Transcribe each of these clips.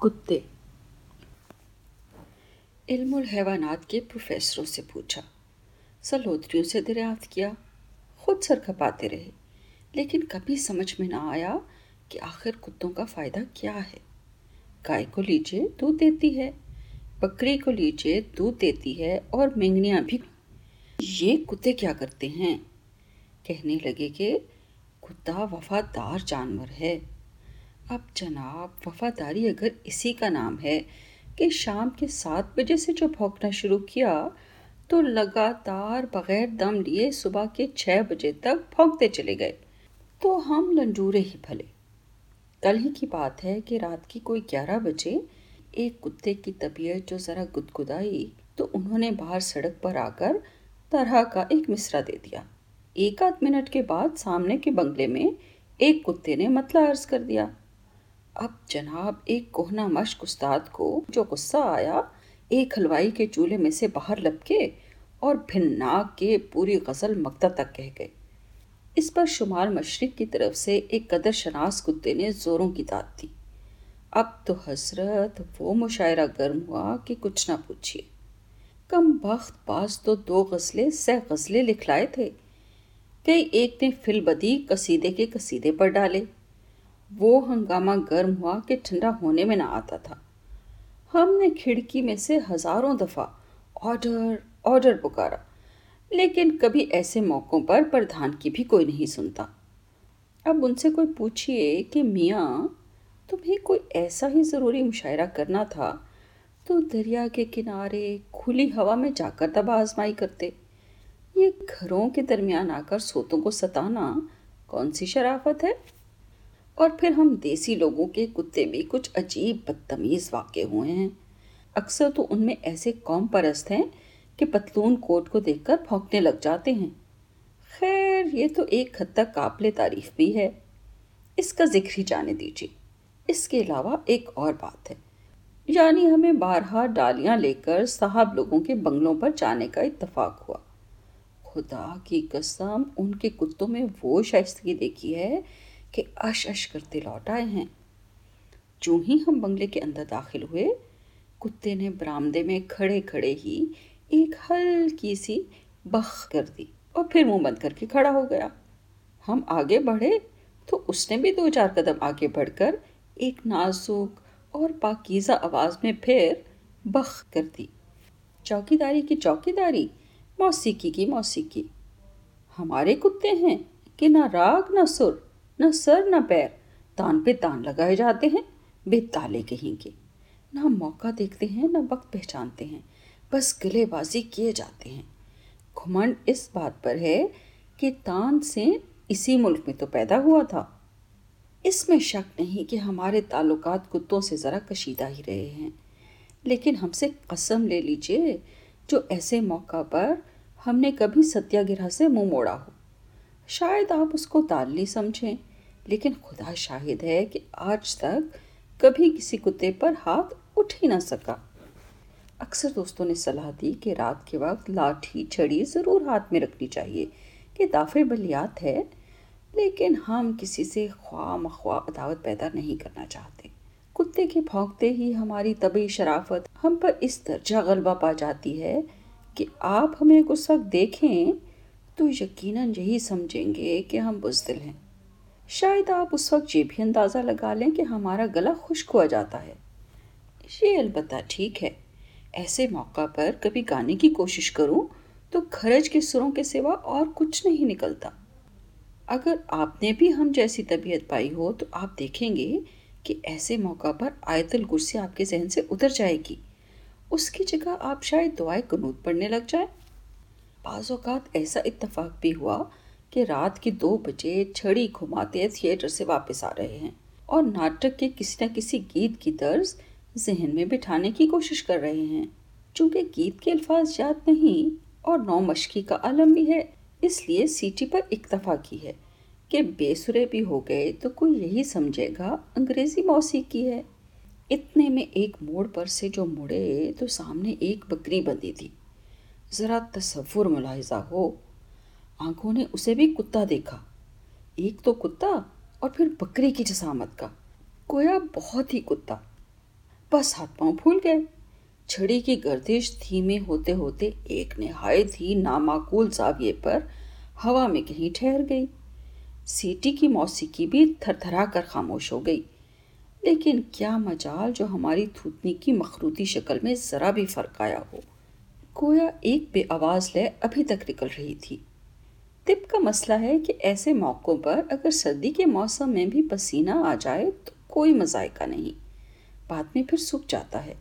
کتے۔ علم الحیوانات کے پروفیسروں سے پوچھا۔ سلوتریوں سے دریافت کیا۔ خود سر کھپاتے رہے۔ لیکن کبھی سمجھ میں نہ آیا کہ آخر کتوں کا فائدہ کیا ہے۔ گائے کو لیجیے، دودھ دیتی ہے۔ بکری کو لیجیے، دودھ دیتی ہے اور مینگنیاں بھی۔ یہ کتے کیا کرتے ہیں؟ کہنے لگے کہ کتا وفادار جانور ہے۔ اب جناب، وفاداری اگر اسی کا نام ہے کہ شام کے سات بجے سے جو بھونکنا شروع کیا، تو لگاتار بغیر دم لیے صبح کے چھ بجے تک بھونکتے چلے گئے۔ تو ہم لنجورے ہی پھلے۔ کل ہی کی بات ہے کہ رات کی کوئی گیارہ بجے ایک کتے کی طبیعت جو ذرا گدگدائی، تو انہوں نے باہر سڑک پر آ کر طرح کا ایک مصرا دے دیا۔ ایک آدھ منٹ کے بعد سامنے کے بنگلے میں ایک کتے نے مطلع عرض کر دیا۔ اب جناب، ایک کوہنا مشق استاد کو جو غصہ آیا، ایک حلوائی کے چولہے میں سے باہر لپکے اور بھناک کے پوری غزل مکتا تک کہہ گئے۔ اس پر شمال مشرق کی طرف سے ایک قدر شناس کتے نے زوروں کی داد دی۔ اب تو حضرت وہ مشاعرہ گرم ہوا کہ کچھ نہ پوچھیے۔ کم بخت پاس تو دو غزلیں، سہ غزلیں لکھ لائے تھے۔ کئی ایک نے فل بدی قصیدے کے قصیدے پر ڈالے۔ وہ ہنگامہ گرم ہوا کہ ٹھنڈا ہونے میں نہ آتا تھا۔ ہم نے کھڑکی میں سے ہزاروں دفعہ آرڈر آرڈر پکارا، لیکن کبھی ایسے موقعوں پر پردھان کی بھی کوئی نہیں سنتا۔ اب ان سے کوئی پوچھئے کہ میاں، تمہیں کوئی ایسا ہی ضروری مشاعرہ کرنا تھا؟ تو دریا کے کنارے کھلی ہوا میں جا کر دبا آزمائی کرتے۔ یہ گھروں کے درمیان آ کر سوتوں کو ستانا کون سی شرافت ہے؟ اور پھر ہم دیسی لوگوں کے کتے بھی کچھ عجیب بدتمیز واقع ہوئے ہیں۔ اکثر تو ان میں ایسے قوم پرست ہیں کہ پتلون کوٹ کو دیکھ کر پھونکنے لگ جاتے ہیں۔ خیر، یہ تو ایک حد تک قابل تعریف بھی ہے۔ اس کا ذکر ہی جانے دیجیے۔ اس کے علاوہ ایک اور بات ہے۔ یعنی ہمیں بارہا ڈالیاں لے کر صاحب لوگوں کے بنگلوں پر جانے کا اتفاق ہوا۔ خدا کی قسم، ان کے کتوں میں وہ شائستگی دیکھی ہے کہ اش اش کرتے لوٹ آئے ہیں۔ جو ہی ہم بنگلے کے اندر داخل ہوئے، کتے نے برامدے میں کھڑے کھڑے ہی ایک ہلکی سی بخ کر دی اور پھر منہ بند کر کے کھڑا ہو گیا۔ ہم آگے بڑھے تو اس نے بھی دو چار قدم آگے بڑھ کر ایک نازک اور پاکیزہ آواز میں پھر بخ کر دی۔ چوکی داری کی چوکی داری موسیقی کی موسیقی۔ ہمارے کتے ہیں کہ نہ راگ نہ سر۔ نہ سر نہ پیر، تان پہ تان لگائے جاتے ہیں بے تالے کہیں کے۔ نہ موقع دیکھتے ہیں، نہ وقت پہچانتے ہیں، بس گلے بازی کیے جاتے ہیں۔ گھمنڈ اس بات پر ہے کہ تان سے اسی ملک میں تو پیدا ہوا تھا۔ اس میں شک نہیں کہ ہمارے تعلقات کتوں سے ذرا کشیدہ ہی رہے ہیں۔ لیکن ہم سے قسم لے لیجیے، جو ایسے موقع پر ہم نے کبھی ستیہ گرہ سے منہ موڑا ہو۔ شاید آپ اس کو تاللی سمجھیں۔ لیکن خدا شاہد ہے کہ آج تک کبھی کسی کتے پر ہاتھ اٹھ ہی نہ سکا۔ اکثر دوستوں نے صلاح دی کہ رات کے وقت لاٹھی چھڑی ضرور ہاتھ میں رکھنی چاہیے کہ دافع بلیات ہے، لیکن ہم کسی سے خواہ مخواہ عداوت پیدا نہیں کرنا چاہتے۔ کتے کے پھونکتے ہی ہماری طبی شرافت ہم پر اس درجہ غلبہ پا جاتی ہے کہ آپ ہمیں کچھ وقت دیکھیں تو یقیناً یہی سمجھیں گے کہ ہم بزدل ہیں۔ شاید آپ اس وقت یہ بھی اندازہ لگا لیں کہ ہمارا گلا خشک ہوا جاتا ہے۔ یہ البتہ ٹھیک ہے۔ ایسے موقع پر کبھی گانے کی کوشش کروں تو کھرج کے سروں کے سوا اور کچھ نہیں نکلتا۔ اگر آپ نے بھی ہم جیسی طبیعت پائی ہو تو آپ دیکھیں گے کہ ایسے موقع پر آیت الگرسی آپ کے ذہن سے اتر جائے گی۔ اس کی جگہ آپ شاید دعائیں قنوت پڑھنے لگ جائیں۔ بعض اوقات ایسا اتفاق بھی ہوا کہ رات کے دو بجے چھڑی گھماتے تھیٹر سے واپس آ رہے ہیں اور ناٹک کے کسی نہ کسی گیت کی طرز ذہن میں بٹھانے کی کوشش کر رہے ہیں۔ چونکہ گیت کے الفاظ یاد نہیں اور نو مشقی کا عالم بھی ہے، اس لیے سیٹی پر اکتفا کی ہے کہ بے سرے بھی ہو گئے تو کوئی یہی سمجھے گا انگریزی موسیقی ہے۔ اتنے میں ایک موڑ پر سے جو مڑے تو سامنے ایک بکری بندی تھی۔ ذرا تصور ملاحظہ ہو۔ آنکھوں نے اسے بھی کتا دیکھا۔ ایک تو کتا اور پھر بکری کی جسامت کا۔ کویا بہت ہی کتا۔ بس ہاتھ پاؤں پھول گئے۔ چھڑی کی گردش دھیمے ہوتے ہوتے ایک نہایت ہی نامعقول زاویے پر ہوا میں کہیں ٹھہر گئی۔ سیٹی کی موسیقی بھی تھر تھرا کر خاموش ہو گئی۔ لیکن کیا مجال جو ہماری تھوتنی کی مخروطی شکل میں ذرا بھی فرق آیا ہو۔ گویا ایک بے آواز لے ابھی تک نکل رہی تھی۔ طب کا مسئلہ ہے کہ ایسے موقعوں پر اگر سردی کے موسم میں بھی پسینہ آ جائے تو کوئی مذائقہ نہیں۔ بعد میں پھر سوکھ جاتا ہے۔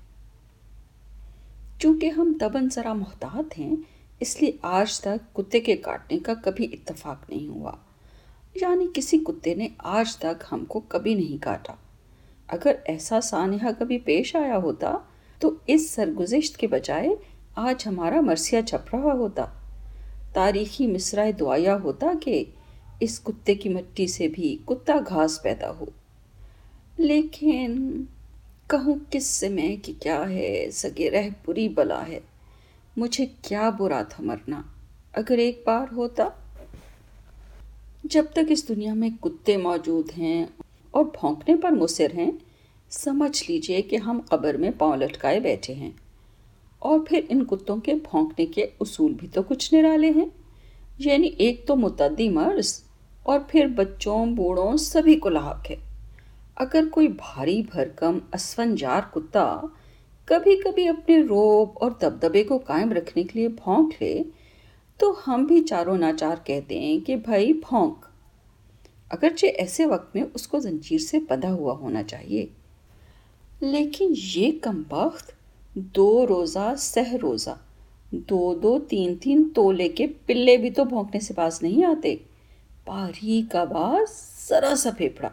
چونکہ ہم تبن ذرا محتاط ہیں، اس لیے آج تک کتے کے کاٹنے کا کبھی اتفاق نہیں ہوا۔ یعنی کسی کتے نے آج تک ہم کو کبھی نہیں کاٹا۔ اگر ایسا سانحہ کبھی پیش آیا ہوتا تو اس سرگزشت کے بجائے آج ہمارا مرثیہ چھپ رہا ہوتا۔ تاریخی مصرع دعایا ہوتا کہ اس کتے کی مٹی سے بھی کتا گھاس پیدا ہو۔ لیکن کہوں کس سے میں کہ کیا ہے، سگے رہ بری بلا ہے۔ مجھے کیا برا تھا مرنا، اگر ایک بار ہوتا۔ جب تک اس دنیا میں کتے موجود ہیں اور بھونکنے پر مصر ہیں، سمجھ لیجیے کہ ہم قبر میں پاؤں لٹکائے بیٹھے ہیں۔ اور پھر ان کتوں کے بھونکنے کے اصول بھی تو کچھ نرالے ہیں۔ یعنی ایک تو متعدی مرض اور پھر بچوں، بوڑھوں، سبھی کو لاحق ہے۔ اگر کوئی بھاری بھرکم، اسفنجار کتا کبھی کبھی اپنے روب اور دبدبے کو قائم رکھنے کے لیے بھونک لے، تو ہم بھی چاروں ناچار کہتے ہیں کہ بھائی بھونک اگرچہ ایسے وقت میں اس کو زنجیر سے بندھا ہوا ہونا چاہیے۔ لیکن یہ کم بخت دو روزہ سہ روزہ۔ دو دو تین تین تولے کے پلے بھی تو بھونکنے سے پاس نہیں آتے۔ باریک آواز، ذرا سا پھیپڑا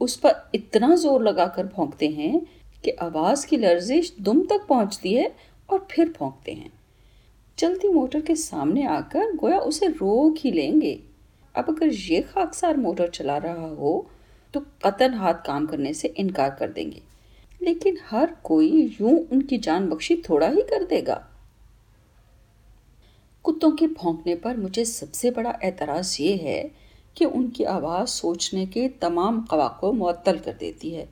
اس پر اتنا زور لگا کر بھونکتے ہیں کہ آواز کی لرزش دم تک پہنچتی ہے اور پھر بھونکتے ہیں۔ چلتی موٹر کے سامنے آ کر گویا اسے روک ہی لیں گے۔ اب اگر یہ خاکسار موٹر چلا رہا ہو تو قطن ہاتھ کام کرنے سے انکار کر دیں گے۔ لیکن ہر کوئی یوں ان کی جان بخشی تھوڑا ہی کر دے گا۔ کتوں کے بھونکنے پر مجھے سب سے بڑا اعتراض یہ ہے کہ ان کی آواز سوچنے کے تمام قواق کو معطل کر دیتی ہے۔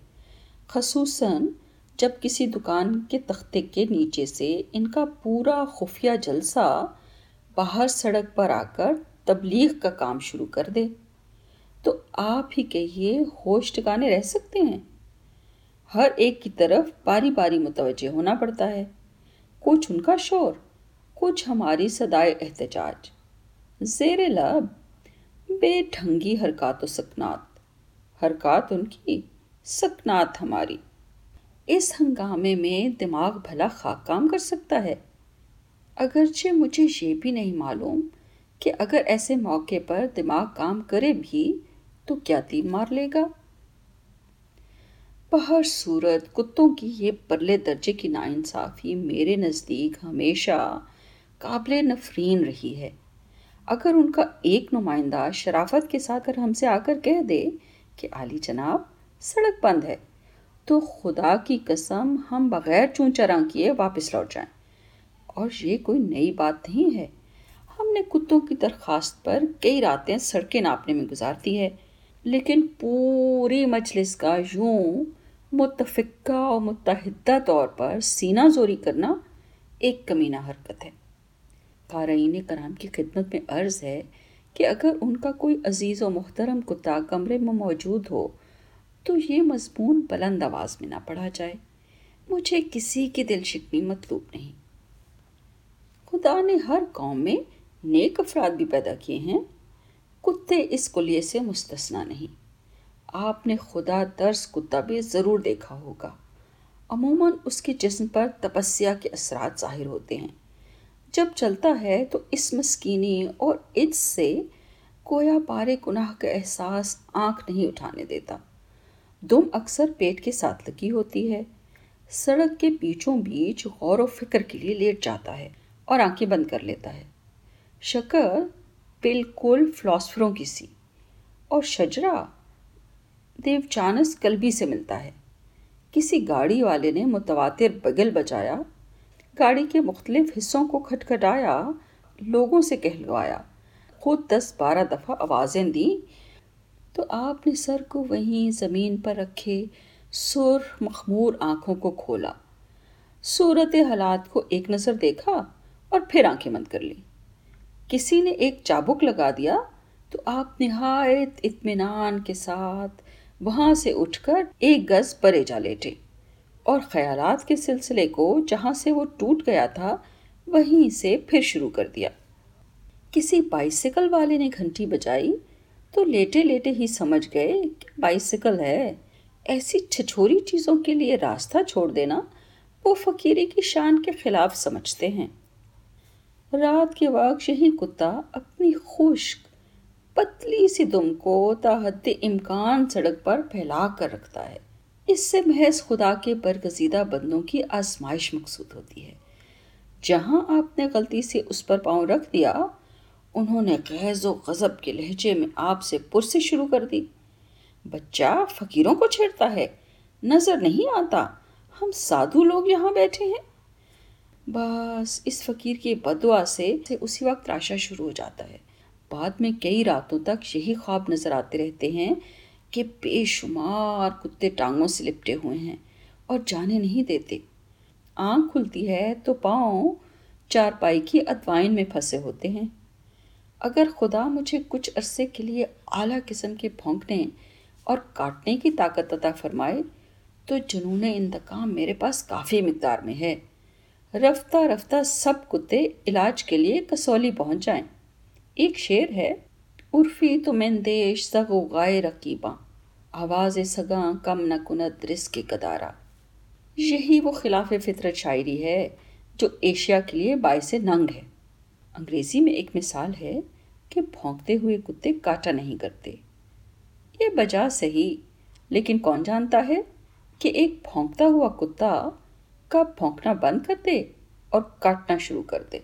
خصوصاً جب کسی دکان کے تختے کے نیچے سے ان کا پورا خفیہ جلسہ باہر سڑک پر آ کر تبلیغ کا کام شروع کر دے۔ تو آپ ہی کہیے ہوش ٹکانے رہ سکتے ہیں۔ ہر ایک کی طرف باری باری متوجہ ہونا پڑتا ہے۔ کچھ ان کا شور، کچھ ہماری صدائے احتجاج۔ زیر لب، بے ڈھنگی حرکات و سکنات۔ حرکات ان کی سکنات ہماری۔ اس ہنگامے میں دماغ بھلا خاک کام کر سکتا ہے۔ اگرچہ مجھے یہ بھی نہیں معلوم کہ اگر ایسے موقع پر دماغ کام کرے بھی تو کیا تین مار لے گا؟ بہر صورت کتوں کی یہ پرلے درجے کی ناانصافی میرے نزدیک ہمیشہ قابل نفرین رہی ہے۔ اگر ان کا ایک نمائندہ شرافت کے ساتھ اگر ہم سے آ کر کہہ دے کہ عالی جناب، سڑک بند ہے، تو خدا کی قسم ہم بغیر چون چراں کیے واپس لوٹ جائیں۔ اور یہ کوئی نئی بات نہیں ہے۔ ہم نے کتوں کی درخواست پر کئی راتیں سڑکیں ناپنے میں گزارتی ہے، لیکن پوری مجلس کا یوں متفقہ اور متحدہ طور پر سینہ زوری کرنا ایک کمینہ حرکت ہے۔ قارئین کرام کی خدمت میں عرض ہے کہ اگر ان کا کوئی عزیز و محترم کتا کمرے میں موجود ہو تو یہ مضمون بلند آواز میں نہ پڑھا جائے۔ مجھے کسی کی دل شکنی مطلوب نہیں۔ خدا نے ہر قوم میں نیک افراد بھی پیدا کیے ہیں۔ کتے اس کلیے سے مستثنا نہیں۔ آپ نے خدا درس کتا بھی ضرور دیکھا ہوگا۔ عموماً اس کے جسم پر تپسیا کے اثرات ظاہر ہوتے ہیں۔ جب چلتا ہے تو اس مسکینی اور عز سے کویا پارے گناہ کا احساس آنکھ نہیں اٹھانے دیتا۔ دم اکثر پیٹ کے ساتھ لگی ہوتی ہے۔ سڑک کے پیچھوں بیچ غور و فکر کے لیے لیٹ جاتا ہے اور آنکھیں بند کر لیتا ہے۔ شکر بالکل فلاسفروں کی سی۔ اور شجرا دیو چانس کلبی سے ملتا ہے۔ کسی گاڑی والے نے متواتر بگل بجایا، گاڑی کے مختلف حصوں کو کھٹکھٹایا، لوگوں سے کہلوایا۔ خود دس بارہ دفعہ آوازیں دیں۔ تو آپ نے سر کو وہیں زمین پر رکھے، سر مخمور آنکھوں کو کھولا۔ صورت حالات کو ایک نظر دیکھا اور پھر آنکھیں بند کر لی کسی نے ایک چابک لگا دیا تو آپ نہایت اطمینان کے ساتھ وہاں سے اٹھ کر ایک گز پرے جا لیٹے۔ اور خیالات کے سلسلے کو جہاں سے وہ ٹوٹ گیا تھا، وہیں سے پھر شروع کر دیا۔ کسی بائیسیکل والے نے گھنٹی بجائی تو لیٹے لیٹے ہی سمجھ گئے کہ بائیسیکل ہے۔ ایسی چھچوری چیزوں کے لیے راستہ چھوڑ دینا وہ فقیری کی شان کے خلاف سمجھتے ہیں۔ رات کے وقت یہی کتا اپنی خشک پتلی سی دم کو تاحد امکان سڑک پر پھیلا کر رکھتا ہے۔ اس سے محض خدا کے برگزیدہ بندوں کی آزمائش مقصود ہوتی ہے۔ جہاں آپ نے غلطی سے اس پر پاؤں رکھ دیا، انہوں نے غیظ و غضب کے لہجے میں آپ سے پرسی شروع کر دی۔ بچہ فقیروں کو چھیڑتا ہے، نظر نہیں آتا۔ ہم سادھو لوگ یہاں بیٹھے ہیں۔ بس اس فقیر کی بدعا سے اسی وقت راشا شروع ہو جاتا ہے۔ بعد میں کئی راتوں تک یہی خواب نظر آتے رہتے ہیں کہ بے شمار کتے ٹانگوں سے لپٹے ہوئے ہیں اور جانے نہیں دیتے۔ آنکھ کھلتی ہے تو پاؤں چار پائی کی ادوائن میں پھنسے ہوتے ہیں۔ اگر خدا مجھے کچھ عرصے کے لیے اعلیٰ قسم کے بھونکنے اور کاٹنے کی طاقت عطا فرمائے، تو جنون انتقام میرے پاس کافی مقدار میں ہے۔ رفتہ رفتہ سب کتے علاج کے لیے کسولی پہنچ جائیں۔ ایک شعر ہے، عرفی تو مندیش سگ و غائے رقیباں، آواز سگاں کم نہ کند رس کے قدارہ یہی وہ خلاف فطرت شاعری ہے جو ایشیا کے لیے باعث ننگ ہے۔ انگریزی میں ایک مثال ہے کہ بھونکتے ہوئے کتے کاٹا نہیں کرتے۔ یہ بجا صحیح، لیکن کون جانتا ہے کہ ایک بھونکتا ہوا کتا کب بھونکنا بند کر دے اور کاٹنا شروع کر دے۔